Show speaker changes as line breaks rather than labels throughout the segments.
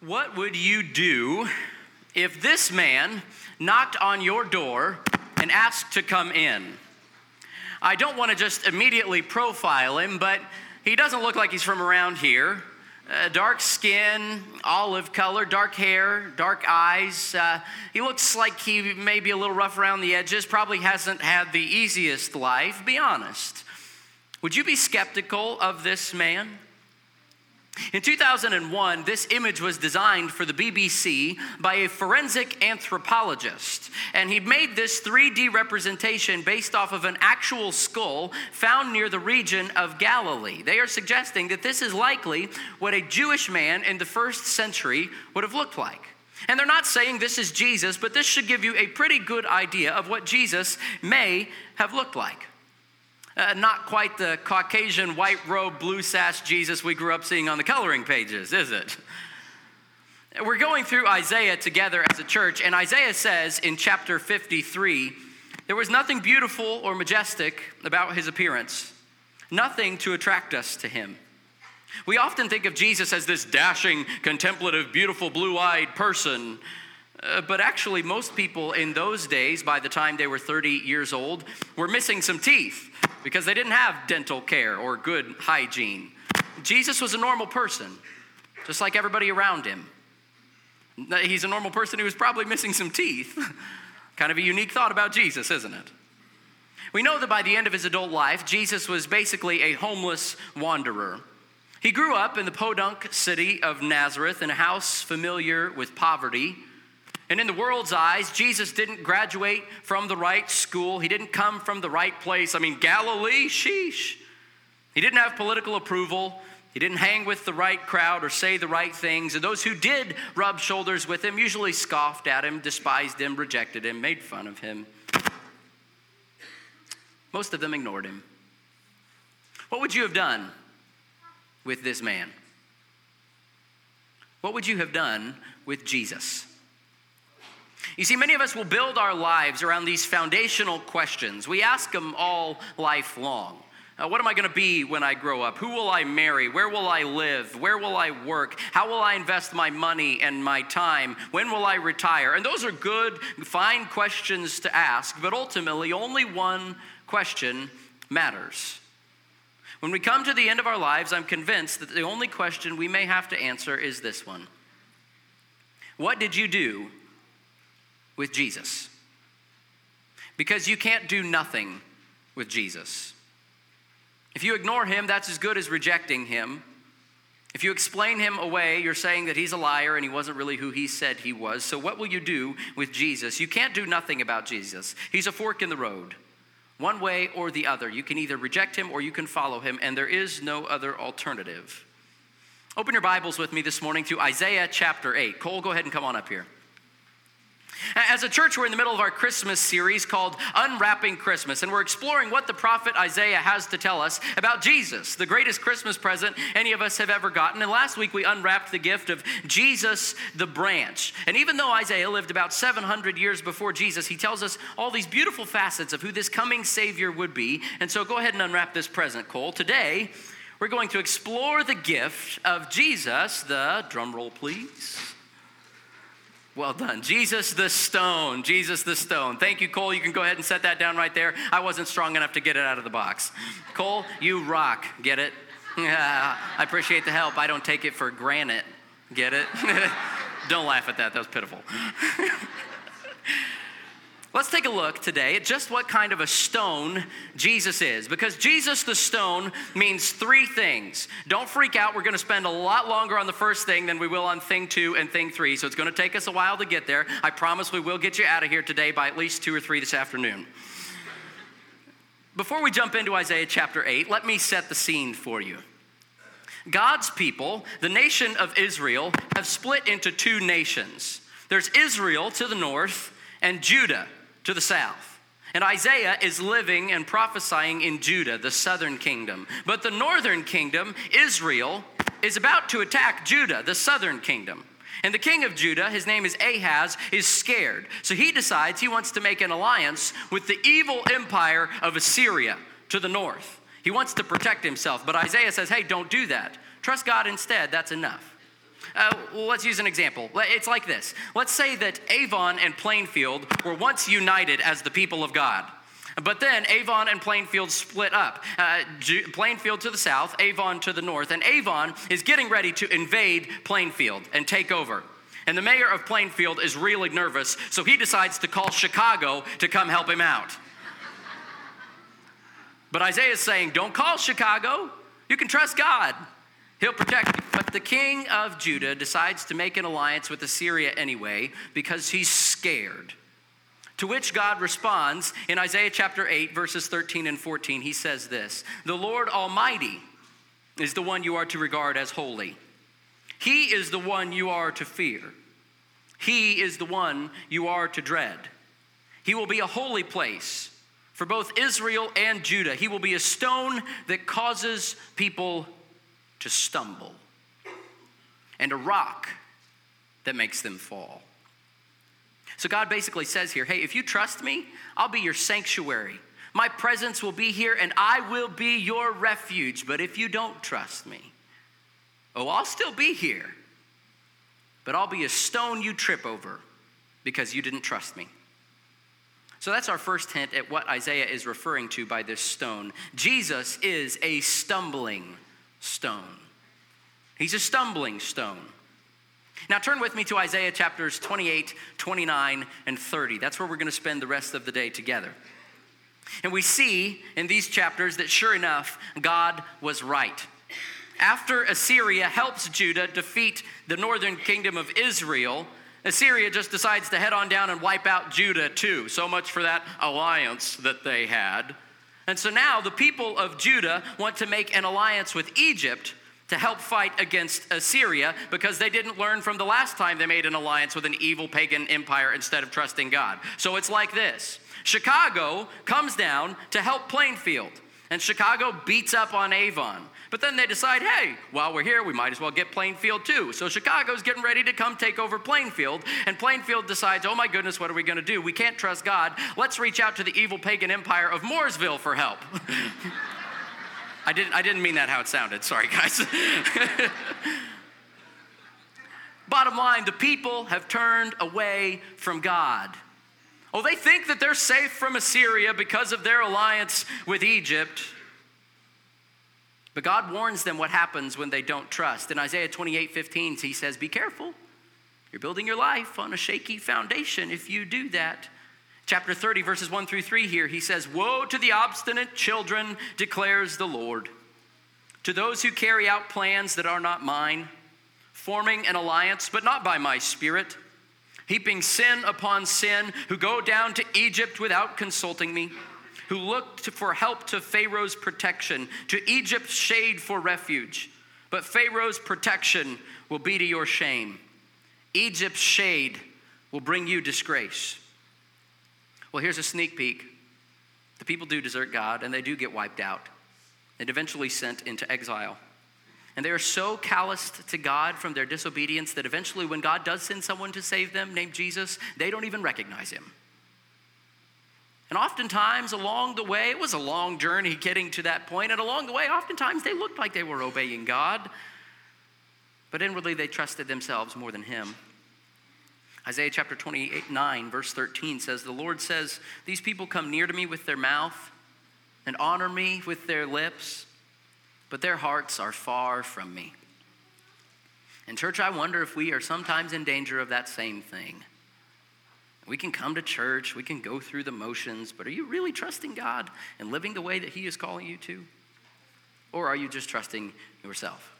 What would you do if this man knocked on your door and asked to come in? I don't want to just immediately profile him, but he doesn't look like he's from around here. Uh, dark skin, olive color, dark hair, dark eyes. Uh, he looks like he may be a little rough around the edges, probably hasn't had the easiest life. Be honest. Would you be skeptical of this man? In 2001, this image was designed for the BBC by a forensic anthropologist, and he made this 3D representation based off of an actual skull found near the region of Galilee. They are suggesting that this is likely what a Jewish man in the first century would have looked like. And they're not saying this is Jesus, but this should give you a pretty good idea of what Jesus may have looked like. Uh, not quite the Caucasian white robe, blue sash Jesus we grew up seeing on the coloring pages, is it? We're going through Isaiah together as a church, and Isaiah says in chapter 53 there was nothing beautiful or majestic about his appearance, nothing to attract us to him. We often think of Jesus as this dashing, contemplative, beautiful, blue eyed person. Uh, but actually, most people in those days, by the time they were 30 years old, were missing some teeth because they didn't have dental care or good hygiene. Jesus was a normal person, just like everybody around him. He's a normal person who was probably missing some teeth. kind of a unique thought about Jesus, isn't it? We know that by the end of his adult life, Jesus was basically a homeless wanderer. He grew up in the podunk city of Nazareth in a house familiar with poverty. And in the world's eyes, Jesus didn't graduate from the right school. He didn't come from the right place. I mean, Galilee, sheesh. He didn't have political approval. He didn't hang with the right crowd or say the right things. And those who did rub shoulders with him usually scoffed at him, despised him, rejected him, made fun of him. Most of them ignored him. What would you have done with this man? What would you have done with Jesus? You see, many of us will build our lives around these foundational questions. We ask them all lifelong. Uh, what am I going to be when I grow up? Who will I marry? Where will I live? Where will I work? How will I invest my money and my time? When will I retire? And those are good, fine questions to ask, but ultimately, only one question matters. When we come to the end of our lives, I'm convinced that the only question we may have to answer is this one What did you do with Jesus. Because you can't do nothing with Jesus. If you ignore him, that's as good as rejecting him. If you explain him away, you're saying that he's a liar and he wasn't really who he said he was. So, what will you do with Jesus? You can't do nothing about Jesus. He's a fork in the road, one way or the other. You can either reject him or you can follow him, and there is no other alternative. Open your Bibles with me this morning to Isaiah chapter 8. Cole, go ahead and come on up here. As a church, we're in the middle of our Christmas series called Unwrapping Christmas, and we're exploring what the prophet Isaiah has to tell us about Jesus, the greatest Christmas present any of us have ever gotten. And last week, we unwrapped the gift of Jesus the branch. And even though Isaiah lived about 700 years before Jesus, he tells us all these beautiful facets of who this coming Savior would be. And so go ahead and unwrap this present, Cole. Today, we're going to explore the gift of Jesus, the drum roll, please well done. Jesus the stone. Jesus the stone. Thank you, Cole. You can go ahead and set that down right there. I wasn't strong enough to get it out of the box. Cole, you rock. Get it? Yeah, I appreciate the help. I don't take it for granted. Get it? don't laugh at that. That was pitiful. Let's take a look today at just what kind of a stone Jesus is. Because Jesus the stone means three things. Don't freak out. We're going to spend a lot longer on the first thing than we will on thing two and thing three. So it's going to take us a while to get there. I promise we will get you out of here today by at least two or three this afternoon. Before we jump into Isaiah chapter 8, let me set the scene for you. God's people, the nation of Israel, have split into two nations. There's Israel to the north and Judah to the south. And Isaiah is living and prophesying in Judah, the southern kingdom. But the northern kingdom, Israel, is about to attack Judah, the southern kingdom. And the king of Judah, his name is Ahaz, is scared. So he decides he wants to make an alliance with the evil empire of Assyria to the north. He wants to protect himself. But Isaiah says, hey, don't do that. Trust God instead. That's enough. Uh, let's use an example. It's like this. Let's say that Avon and Plainfield were once united as the people of God. But then Avon and Plainfield split up. Uh, Plainfield to the south, Avon to the north. And Avon is getting ready to invade Plainfield and take over. And the mayor of Plainfield is really nervous, so he decides to call Chicago to come help him out. But Isaiah is saying, don't call Chicago. You can trust God. He'll protect you. But the king of Judah decides to make an alliance with Assyria anyway because he's scared. To which God responds in Isaiah chapter 8, verses 13 and 14. He says this The Lord Almighty is the one you are to regard as holy, He is the one you are to fear, He is the one you are to dread. He will be a holy place for both Israel and Judah. He will be a stone that causes people to stumble, and a rock that makes them fall. So God basically says here hey, if you trust me, I'll be your sanctuary. My presence will be here and I will be your refuge. But if you don't trust me, oh, I'll still be here. But I'll be a stone you trip over because you didn't trust me. So that's our first hint at what Isaiah is referring to by this stone. Jesus is a stumbling stone. He's a stumbling stone. Now turn with me to Isaiah chapters 28, 29, and 30. That's where we're going to spend the rest of the day together. And we see in these chapters that sure enough, God was right. After Assyria helps Judah defeat the northern kingdom of Israel, Assyria just decides to head on down and wipe out Judah too. So much for that alliance that they had. And so now the people of Judah want to make an alliance with Egypt to help fight against Assyria because they didn't learn from the last time they made an alliance with an evil pagan empire instead of trusting God. So it's like this Chicago comes down to help Plainfield, and Chicago beats up on Avon. But then they decide, hey, while we're here, we might as well get Plainfield too. So Chicago's getting ready to come take over Plainfield, and Plainfield decides, oh my goodness, what are we going to do? We can't trust God. Let's reach out to the evil pagan empire of Mooresville for help. I didn't, I didn't mean that how it sounded. Sorry, guys. Bottom line, the people have turned away from God. Oh, they think that they're safe from Assyria because of their alliance with Egypt. But God warns them what happens when they don't trust. In Isaiah 28 15, he says, Be careful. You're building your life on a shaky foundation if you do that chapter 30, verses 1 through 3 here, he says, Woe to the obstinate children, declares the Lord, to those who carry out plans that are not mine, forming an alliance, but not by my spirit, heaping sin upon sin, who go down to Egypt without consulting me, who look for help to Pharaoh's protection, to Egypt's shade for refuge. But Pharaoh's protection will be to your shame. Egypt's shade will bring you disgrace. Well, here's a sneak peek. The people do desert God, and they do get wiped out and eventually sent into exile. And they are so calloused to God from their disobedience that eventually, when God does send someone to save them named Jesus, they don't even recognize him. And oftentimes, along the way, it was a long journey getting to that point, and along the way, oftentimes they looked like they were obeying God, but inwardly they trusted themselves more than Him. Isaiah chapter 28, 9, verse 13 says, The Lord says, These people come near to me with their mouth and honor me with their lips, but their hearts are far from me. And, church, I wonder if we are sometimes in danger of that same thing. We can come to church, we can go through the motions, but are you really trusting God and living the way that He is calling you to? Or are you just trusting yourself?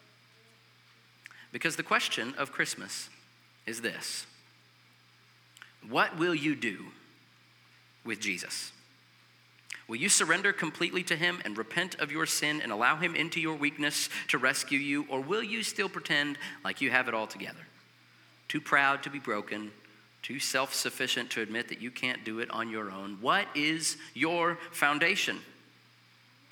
Because the question of Christmas is this what will you do with Jesus? Will you surrender completely to Him and repent of your sin and allow Him into your weakness to rescue you? Or will you still pretend like you have it all together? Too proud to be broken, too self sufficient to admit that you can't do it on your own? What is your foundation?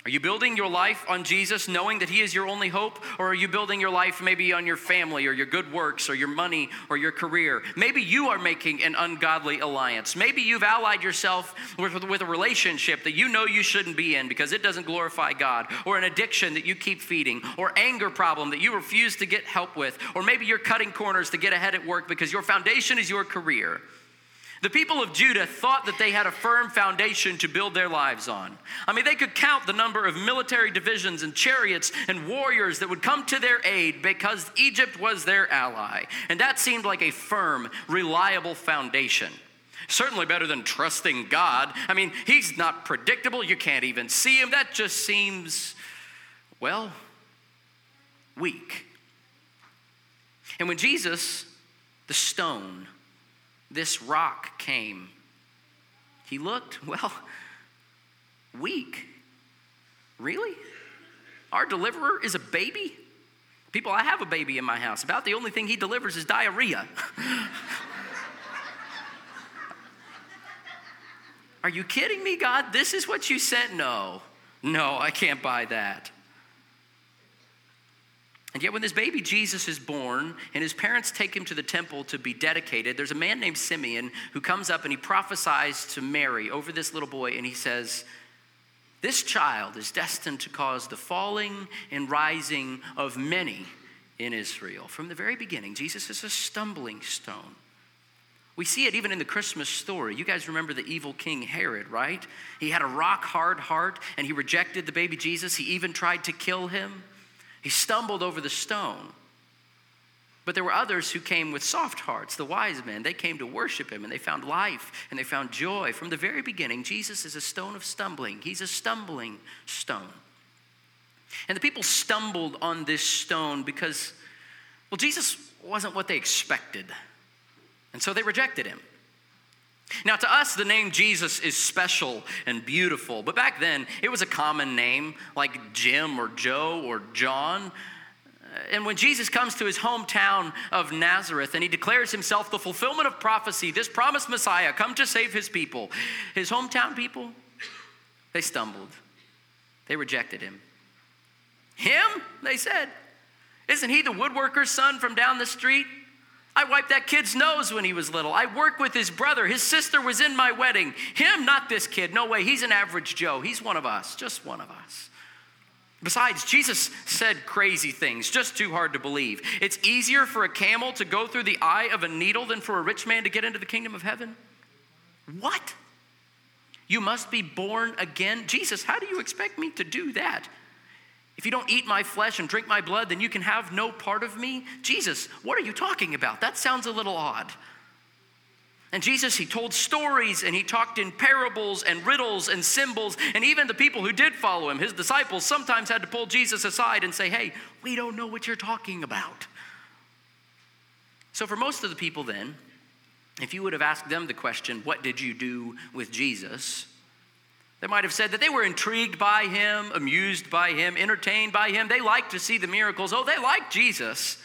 Are you building your life on Jesus, knowing that He is your only hope? Or are you building your life maybe on your family or your good works or your money or your career? Maybe you are making an ungodly alliance. Maybe you've allied yourself with, with, a relationship that you know you shouldn't be in because it doesn't glorify God, or an addiction that you keep feeding, or anger problem that you refuse to get help with, or maybe you're cutting corners to get ahead at work because your foundation is your career. The people of Judah thought that they had a firm foundation to build their lives on. I mean, they could count the number of military divisions and chariots and warriors that would come to their aid because Egypt was their ally. And that seemed like a firm, reliable foundation. Certainly better than trusting God. I mean, He's not predictable. You can't even see Him. That just seems, well, weak. And when Jesus, the stone, this rock came. He looked, well, weak. Really? Our deliverer is a baby? People, I have a baby in my house. About the only thing he delivers is diarrhea. Are you kidding me, God? This is what you sent? No, no, I can't buy that. And yet, when this baby Jesus is born and his parents take him to the temple to be dedicated, there's a man named Simeon who comes up and he prophesies to Mary over this little boy, and he says, This child is destined to cause the falling and rising of many in Israel. From the very beginning, Jesus is a stumbling stone. We see it even in the Christmas story. You guys remember the evil King Herod, right? He had a rock hard heart and he rejected the baby Jesus. He even tried to kill him. He stumbled over the stone. But there were others who came with soft hearts, the wise men. They came to worship him and they found life and they found joy. From the very beginning, Jesus is a stone of stumbling. He's a stumbling stone. And the people stumbled on this stone because, well, Jesus wasn't what they expected. And so they rejected him. Now, to us, the name Jesus is special and beautiful, but back then it was a common name like Jim or Joe or John. And when Jesus comes to his hometown of Nazareth and he declares himself the fulfillment of prophecy, this promised Messiah come to save his people, his hometown people, they stumbled. They rejected him. Him? They said. Isn't he the woodworker's son from down the street? I wiped that kid's nose when he was little. I worked with his brother. His sister was in my wedding. Him, not this kid. No way. He's an average Joe. He's one of us, just one of us. Besides, Jesus said crazy things, just too hard to believe. It's easier for a camel to go through the eye of a needle than for a rich man to get into the kingdom of heaven. What? You must be born again? Jesus, how do you expect me to do that? If you don't eat my flesh and drink my blood, then you can have no part of me. Jesus, what are you talking about? That sounds a little odd. And Jesus, he told stories and he talked in parables and riddles and symbols. And even the people who did follow him, his disciples, sometimes had to pull Jesus aside and say, Hey, we don't know what you're talking about. So, for most of the people, then, if you would have asked them the question, What did you do with Jesus? They might have said that they were intrigued by him, amused by him, entertained by him. They liked to see the miracles. Oh, they liked Jesus.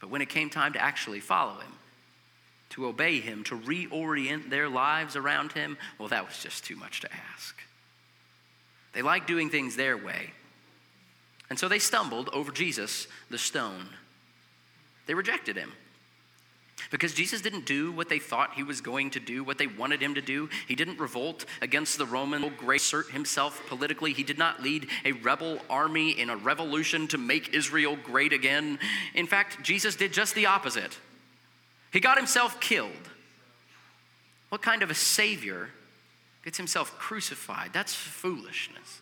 But when it came time to actually follow him, to obey him, to reorient their lives around him, well, that was just too much to ask. They liked doing things their way. And so they stumbled over Jesus, the stone. They rejected him. Because Jesus didn't do what they thought he was going to do, what they wanted him to do. He didn't revolt against the Roman assert himself politically. He did not lead a rebel army in a revolution to make Israel great again. In fact, Jesus did just the opposite. He got himself killed. What kind of a savior gets himself crucified? That's foolishness.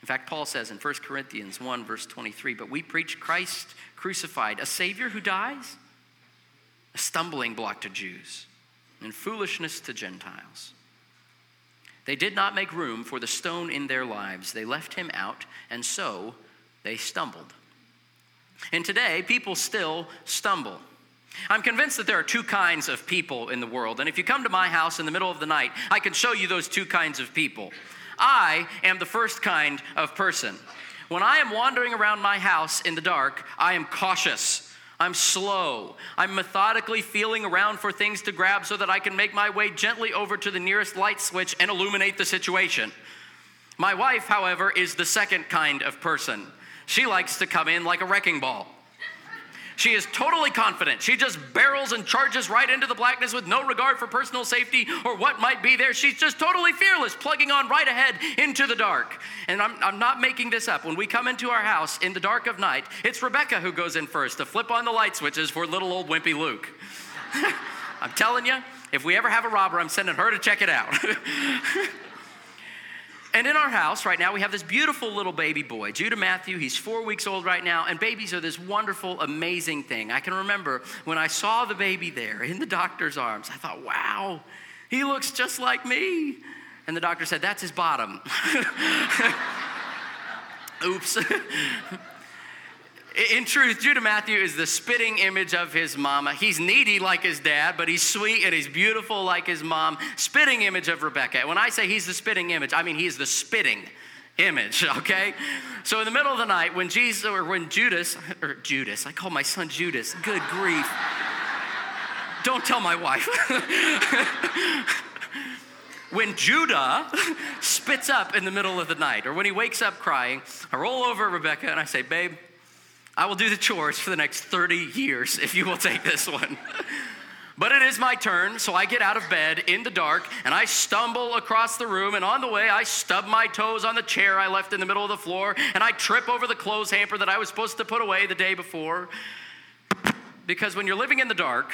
In fact, Paul says in 1 Corinthians 1, verse 23, but we preach Christ crucified, a savior who dies a stumbling block to Jews and foolishness to Gentiles. They did not make room for the stone in their lives. They left him out, and so they stumbled. And today, people still stumble. I'm convinced that there are two kinds of people in the world. And if you come to my house in the middle of the night, I can show you those two kinds of people. I am the first kind of person. When I am wandering around my house in the dark, I am cautious. I'm slow. I'm methodically feeling around for things to grab so that I can make my way gently over to the nearest light switch and illuminate the situation. My wife, however, is the second kind of person. She likes to come in like a wrecking ball. She is totally confident. She just barrels and charges right into the blackness with no regard for personal safety or what might be there. She's just totally fearless, plugging on right ahead into the dark. And I'm, I'm not making this up. When we come into our house in the dark of night, it's Rebecca who goes in first to flip on the light switches for little old wimpy Luke. I'm telling you, if we ever have a robber, I'm sending her to check it out. And in our house right now, we have this beautiful little baby boy, Judah Matthew. He's four weeks old right now, and babies are this wonderful, amazing thing. I can remember when I saw the baby there in the doctor's arms, I thought, wow, he looks just like me. And the doctor said, that's his bottom. Oops. In truth, Judah Matthew is the spitting image of his mama. He's needy like his dad, but he's sweet and he's beautiful like his mom. Spitting image of Rebecca. When I say he's the spitting image, I mean he's the spitting image, okay? So in the middle of the night, when Jesus or when Judas or Judas, I call my son Judas. Good grief. Don't tell my wife. when Judah spits up in the middle of the night, or when he wakes up crying, I roll over Rebecca and I say, Babe, I will do the chores for the next 30 years if you will take this one. But it is my turn, so I get out of bed in the dark and I stumble across the room. And on the way, I stub my toes on the chair I left in the middle of the floor and I trip over the clothes hamper that I was supposed to put away the day before. Because when you're living in the dark,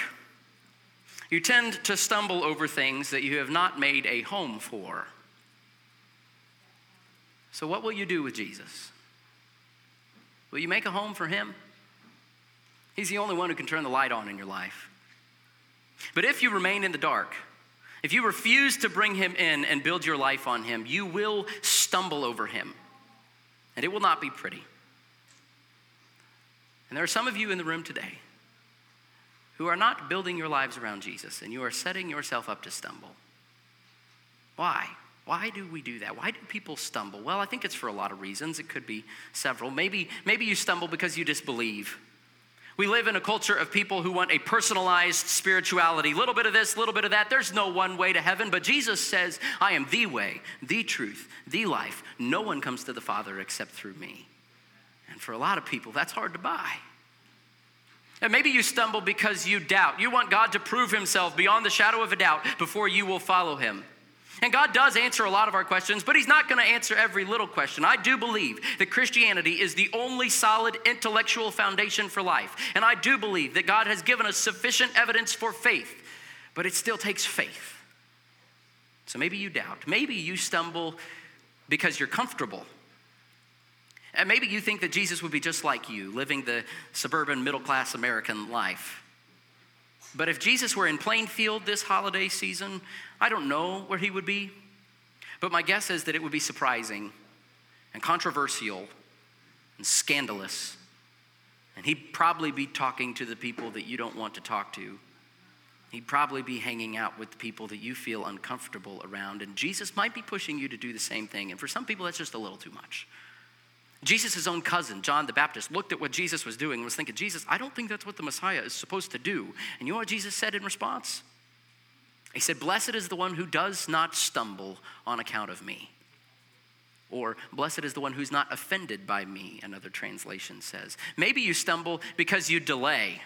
you tend to stumble over things that you have not made a home for. So, what will you do with Jesus? Will you make a home for him? He's the only one who can turn the light on in your life. But if you remain in the dark, if you refuse to bring him in and build your life on him, you will stumble over him. And it will not be pretty. And there are some of you in the room today who are not building your lives around Jesus, and you are setting yourself up to stumble. Why? Why do we do that? Why do people stumble? Well, I think it's for a lot of reasons. It could be several. Maybe, maybe you stumble because you disbelieve. We live in a culture of people who want a personalized spirituality. Little bit of this, little bit of that. There's no one way to heaven, but Jesus says, I am the way, the truth, the life. No one comes to the Father except through me. And for a lot of people, that's hard to buy. And maybe you stumble because you doubt. You want God to prove himself beyond the shadow of a doubt before you will follow him. And God does answer a lot of our questions, but He's not going to answer every little question. I do believe that Christianity is the only solid intellectual foundation for life. And I do believe that God has given us sufficient evidence for faith, but it still takes faith. So maybe you doubt. Maybe you stumble because you're comfortable. And maybe you think that Jesus would be just like you, living the suburban middle class American life. But if Jesus were in Plainfield this holiday season, I don't know where he would be. But my guess is that it would be surprising and controversial and scandalous. And he'd probably be talking to the people that you don't want to talk to. He'd probably be hanging out with people that you feel uncomfortable around. And Jesus might be pushing you to do the same thing. And for some people, that's just a little too much. Jesus' own cousin, John the Baptist, looked at what Jesus was doing and was thinking, Jesus, I don't think that's what the Messiah is supposed to do. And you know what Jesus said in response? He said, Blessed is the one who does not stumble on account of me. Or, blessed is the one who's not offended by me, another translation says. Maybe you stumble because you delay.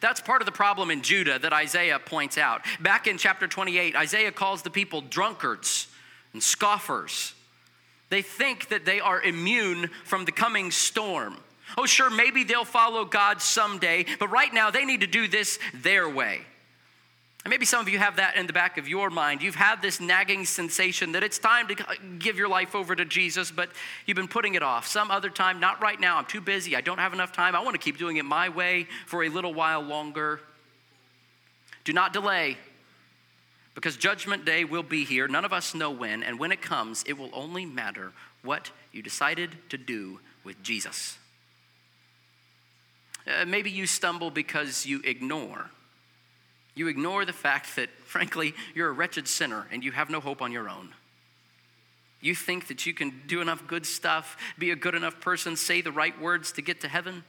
That's part of the problem in Judah that Isaiah points out. Back in chapter 28, Isaiah calls the people drunkards and scoffers. They think that they are immune from the coming storm. Oh, sure, maybe they'll follow God someday, but right now they need to do this their way. And maybe some of you have that in the back of your mind. You've had this nagging sensation that it's time to give your life over to Jesus, but you've been putting it off. Some other time, not right now. I'm too busy. I don't have enough time. I want to keep doing it my way for a little while longer. Do not delay because judgment day will be here. None of us know when, and when it comes, it will only matter what you decided to do with Jesus. Uh, maybe you stumble because you ignore. You ignore the fact that, frankly, you're a wretched sinner and you have no hope on your own. You think that you can do enough good stuff, be a good enough person, say the right words to get to heaven.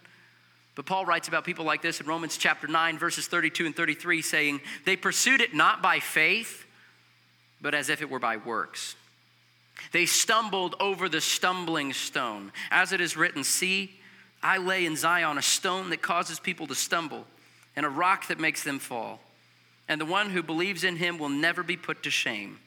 But Paul writes about people like this in Romans chapter 9, verses 32 and 33, saying, They pursued it not by faith, but as if it were by works. They stumbled over the stumbling stone. As it is written, See, I lay in Zion a stone that causes people to stumble, and a rock that makes them fall. And the one who believes in him will never be put to shame.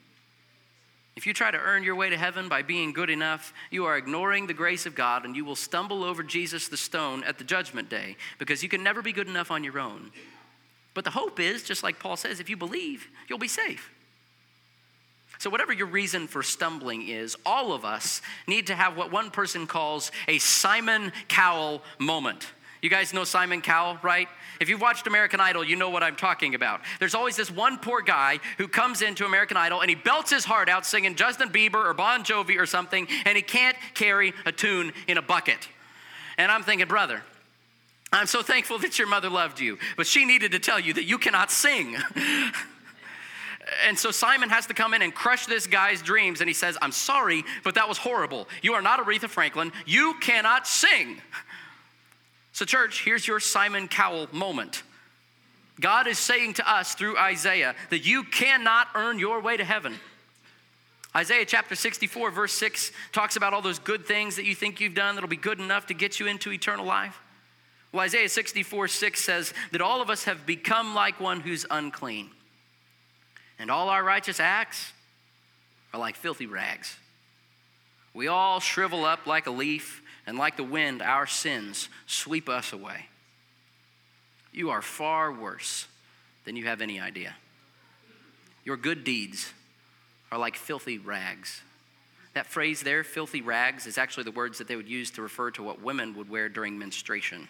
If you try to earn your way to heaven by being good enough, you are ignoring the grace of God and you will stumble over Jesus the stone at the judgment day because you can never be good enough on your own. But the hope is, just like Paul says, if you believe, you'll be safe. So, whatever your reason for stumbling is, all of us need to have what one person calls a Simon Cowell moment. You guys know Simon Cowell, right? If you've watched American Idol, you know what I'm talking about. There's always this one poor guy who comes into American Idol and he belts his heart out singing Justin Bieber or Bon Jovi or something, and he can't carry a tune in a bucket. And I'm thinking, brother, I'm so thankful that your mother loved you, but she needed to tell you that you cannot sing. And so Simon has to come in and crush this guy's dreams. And he says, I'm sorry, but that was horrible. You are not Aretha Franklin. You cannot sing. So, church, here's your Simon Cowell moment. God is saying to us through Isaiah that you cannot earn your way to heaven. Isaiah chapter 64, verse 6 talks about all those good things that you think you've done that'll be good enough to get you into eternal life. Well, Isaiah 64, 6 says that all of us have become like one who's unclean and all our righteous acts are like filthy rags. We all shrivel up like a leaf, and like the wind, our sins sweep us away. You are far worse than you have any idea. Your good deeds are like filthy rags. That phrase there, filthy rags, is actually the words that they would use to refer to what women would wear during menstruation.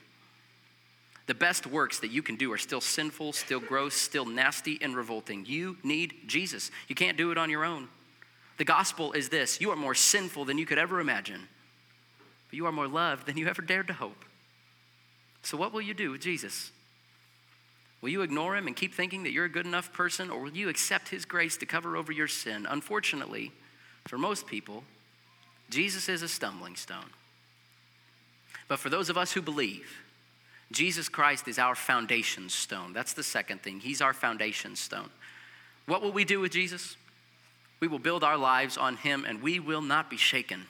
The best works that you can do are still sinful, still gross, still nasty and revolting. You need Jesus. You can't do it on your own. The gospel is this you are more sinful than you could ever imagine, but you are more loved than you ever dared to hope. So, what will you do with Jesus? Will you ignore him and keep thinking that you're a good enough person, or will you accept his grace to cover over your sin? Unfortunately, for most people, Jesus is a stumbling stone. But for those of us who believe, Jesus Christ is our foundation stone. That's the second thing. He's our foundation stone. What will we do with Jesus? We will build our lives on him and we will not be shaken.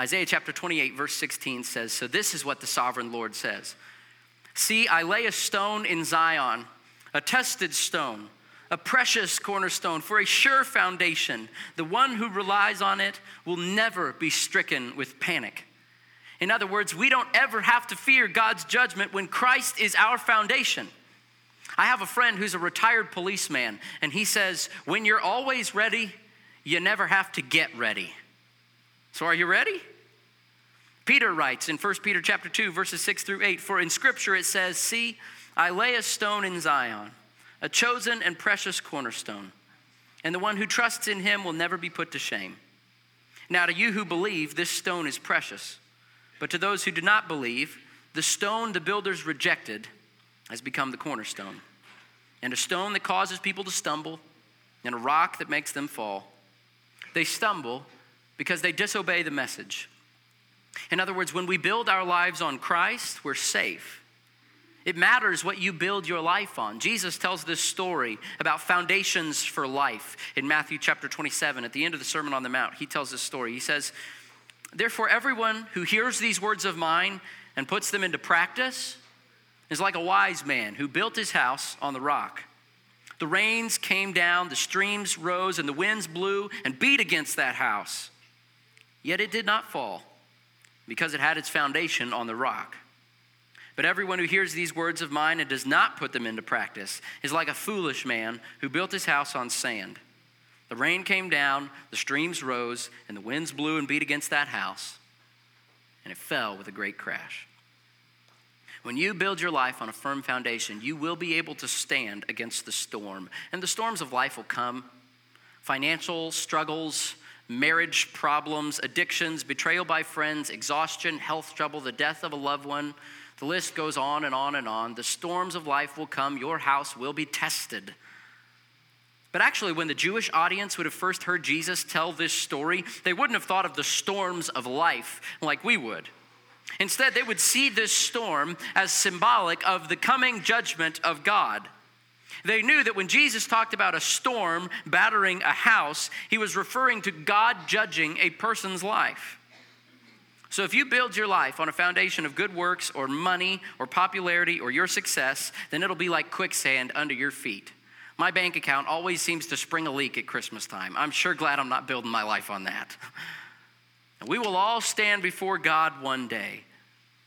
Isaiah chapter 28, verse 16 says So this is what the sovereign Lord says See, I lay a stone in Zion, a tested stone, a precious cornerstone for a sure foundation. The one who relies on it will never be stricken with panic. In other words, we don't ever have to fear God's judgment when Christ is our foundation. I have a friend who's a retired policeman, and he says, When you're always ready, you never have to get ready. So are you ready? Peter writes in 1 Peter chapter 2 verses 6 through 8 for in scripture it says see I lay a stone in Zion a chosen and precious cornerstone and the one who trusts in him will never be put to shame. Now to you who believe this stone is precious but to those who do not believe, the stone the builders rejected has become the cornerstone, and a stone that causes people to stumble, and a rock that makes them fall. They stumble because they disobey the message. In other words, when we build our lives on Christ, we're safe. It matters what you build your life on. Jesus tells this story about foundations for life in Matthew chapter 27. At the end of the Sermon on the Mount, he tells this story. He says, Therefore, everyone who hears these words of mine and puts them into practice is like a wise man who built his house on the rock. The rains came down, the streams rose, and the winds blew and beat against that house. Yet it did not fall because it had its foundation on the rock. But everyone who hears these words of mine and does not put them into practice is like a foolish man who built his house on sand. The rain came down, the streams rose, and the winds blew and beat against that house, and it fell with a great crash. When you build your life on a firm foundation, you will be able to stand against the storm. And the storms of life will come financial struggles, marriage problems, addictions, betrayal by friends, exhaustion, health trouble, the death of a loved one. The list goes on and on and on. The storms of life will come. Your house will be tested. But actually, when the Jewish audience would have first heard Jesus tell this story, they wouldn't have thought of the storms of life like we would. Instead, they would see this storm as symbolic of the coming judgment of God. They knew that when Jesus talked about a storm battering a house, he was referring to God judging a person's life. So if you build your life on a foundation of good works or money or popularity or your success, then it'll be like quicksand under your feet. My bank account always seems to spring a leak at Christmas time. I'm sure glad I'm not building my life on that. we will all stand before God one day.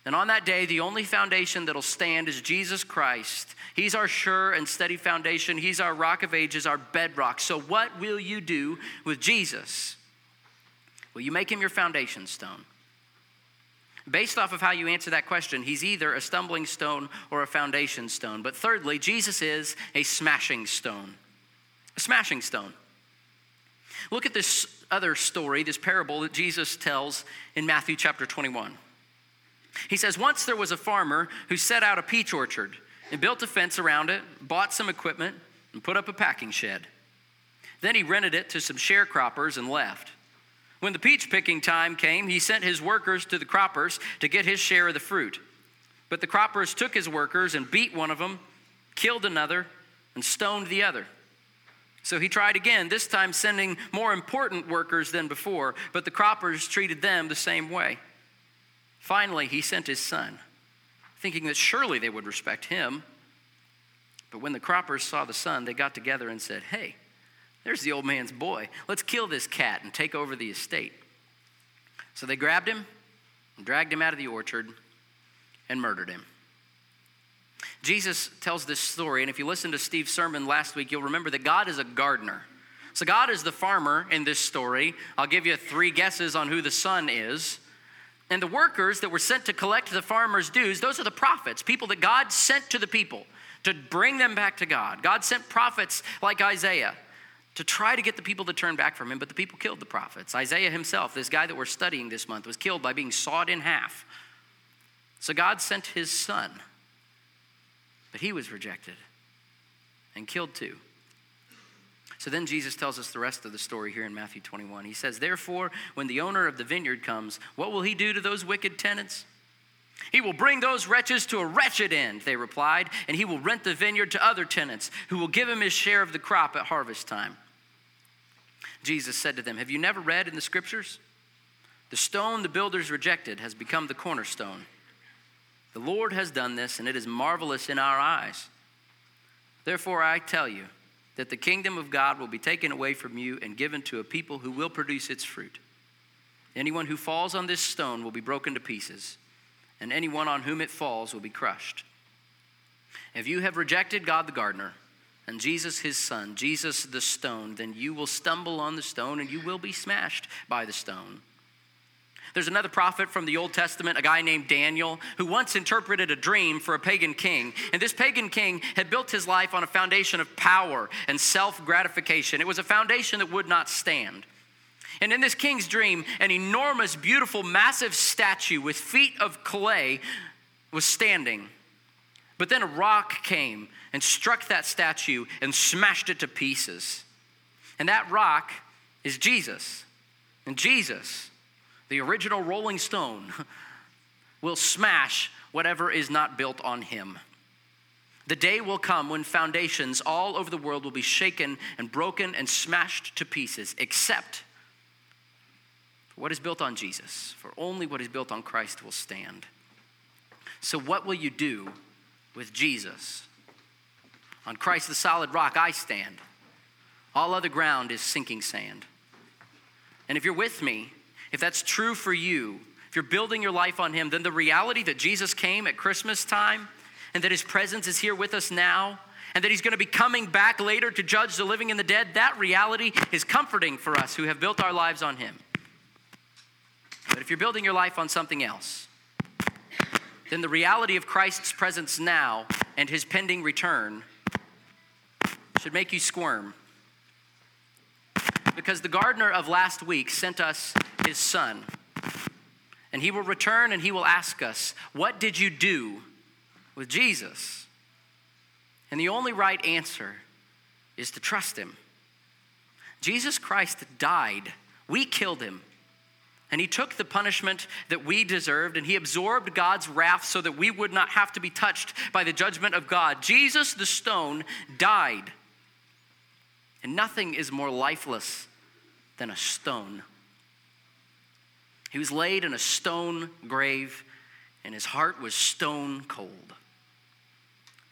And on that day, the only foundation that'll stand is Jesus Christ. He's our sure and steady foundation. He's our rock of ages, our bedrock. So, what will you do with Jesus? Will you make him your foundation stone? Based off of how you answer that question, he's either a stumbling stone or a foundation stone. But thirdly, Jesus is a smashing stone. A smashing stone. Look at this other story, this parable that Jesus tells in Matthew chapter 21. He says, Once there was a farmer who set out a peach orchard and built a fence around it, bought some equipment, and put up a packing shed. Then he rented it to some sharecroppers and left. When the peach picking time came, he sent his workers to the croppers to get his share of the fruit. But the croppers took his workers and beat one of them, killed another, and stoned the other. So he tried again, this time sending more important workers than before, but the croppers treated them the same way. Finally, he sent his son, thinking that surely they would respect him. But when the croppers saw the son, they got together and said, Hey, there's the old man's boy. Let's kill this cat and take over the estate. So they grabbed him and dragged him out of the orchard and murdered him. Jesus tells this story, and if you listened to Steve's sermon last week, you'll remember that God is a gardener. So God is the farmer in this story. I'll give you three guesses on who the son is. And the workers that were sent to collect the farmer's dues, those are the prophets, people that God sent to the people to bring them back to God. God sent prophets like Isaiah to try to get the people to turn back from him, but the people killed the prophets. Isaiah himself, this guy that we're studying this month, was killed by being sawed in half. So God sent his son, but he was rejected and killed too. So then Jesus tells us the rest of the story here in Matthew 21. He says, Therefore, when the owner of the vineyard comes, what will he do to those wicked tenants? He will bring those wretches to a wretched end, they replied, and he will rent the vineyard to other tenants who will give him his share of the crop at harvest time. Jesus said to them, Have you never read in the scriptures? The stone the builders rejected has become the cornerstone. The Lord has done this, and it is marvelous in our eyes. Therefore, I tell you, that the kingdom of God will be taken away from you and given to a people who will produce its fruit. Anyone who falls on this stone will be broken to pieces, and anyone on whom it falls will be crushed. If you have rejected God the gardener, and Jesus his son, Jesus the stone, then you will stumble on the stone and you will be smashed by the stone. There's another prophet from the Old Testament, a guy named Daniel, who once interpreted a dream for a pagan king. And this pagan king had built his life on a foundation of power and self gratification. It was a foundation that would not stand. And in this king's dream, an enormous, beautiful, massive statue with feet of clay was standing. But then a rock came and struck that statue and smashed it to pieces. And that rock is Jesus. And Jesus the original Rolling Stone, will smash whatever is not built on him. The day will come when foundations all over the world will be shaken and broken and smashed to pieces, except for what is built on Jesus. For only what is built on Christ will stand. So, what will you do with Jesus? On Christ, the solid rock, I stand. All other ground is sinking sand. And if you're with me, if that's true for you, if you're building your life on Him, then the reality that Jesus came at Christmas time and that His presence is here with us now and that He's going to be coming back later to judge the living and the dead, that reality is comforting for us who have built our lives on Him. But if you're building your life on something else, then the reality of Christ's presence now and His pending return should make you squirm. Because the gardener of last week sent us his son. And he will return and he will ask us, What did you do with Jesus? And the only right answer is to trust him. Jesus Christ died, we killed him, And he took the punishment that we deserved, and he absorbed God's wrath so that we would not have to be touched by the judgment of God. Jesus, the stone, died. And nothing is more lifeless than a stone. He was laid in a stone grave, and his heart was stone cold.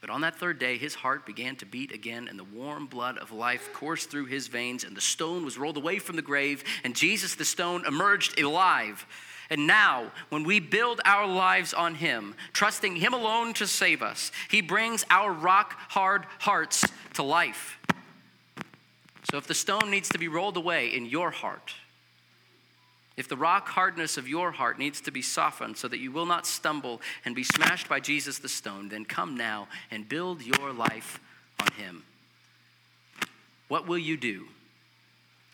But on that third day, his heart began to beat again, and the warm blood of life coursed through his veins, and the stone was rolled away from the grave, and Jesus, the stone, emerged alive. And now, when we build our lives on him, trusting him alone to save us, he brings our rock hard hearts to life. So if the stone needs to be rolled away in your heart, if the rock hardness of your heart needs to be softened so that you will not stumble and be smashed by Jesus the stone, then come now and build your life on him. What will you do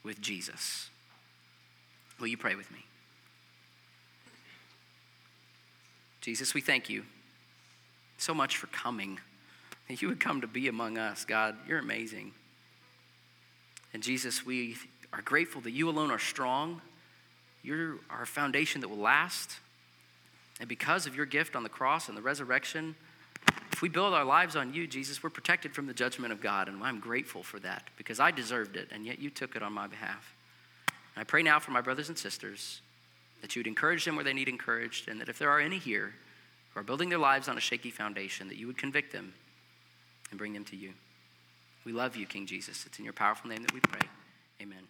with Jesus? Will you pray with me? Jesus, we thank you so much for coming. That you would come to be among us. God, you're amazing. And Jesus, we are grateful that you alone are strong you're our foundation that will last. And because of your gift on the cross and the resurrection, if we build our lives on you, Jesus, we're protected from the judgment of God. And I'm grateful for that because I deserved it, and yet you took it on my behalf. And I pray now for my brothers and sisters that you would encourage them where they need encouraged, and that if there are any here who are building their lives on a shaky foundation, that you would convict them and bring them to you. We love you, King Jesus. It's in your powerful name that we pray. Amen.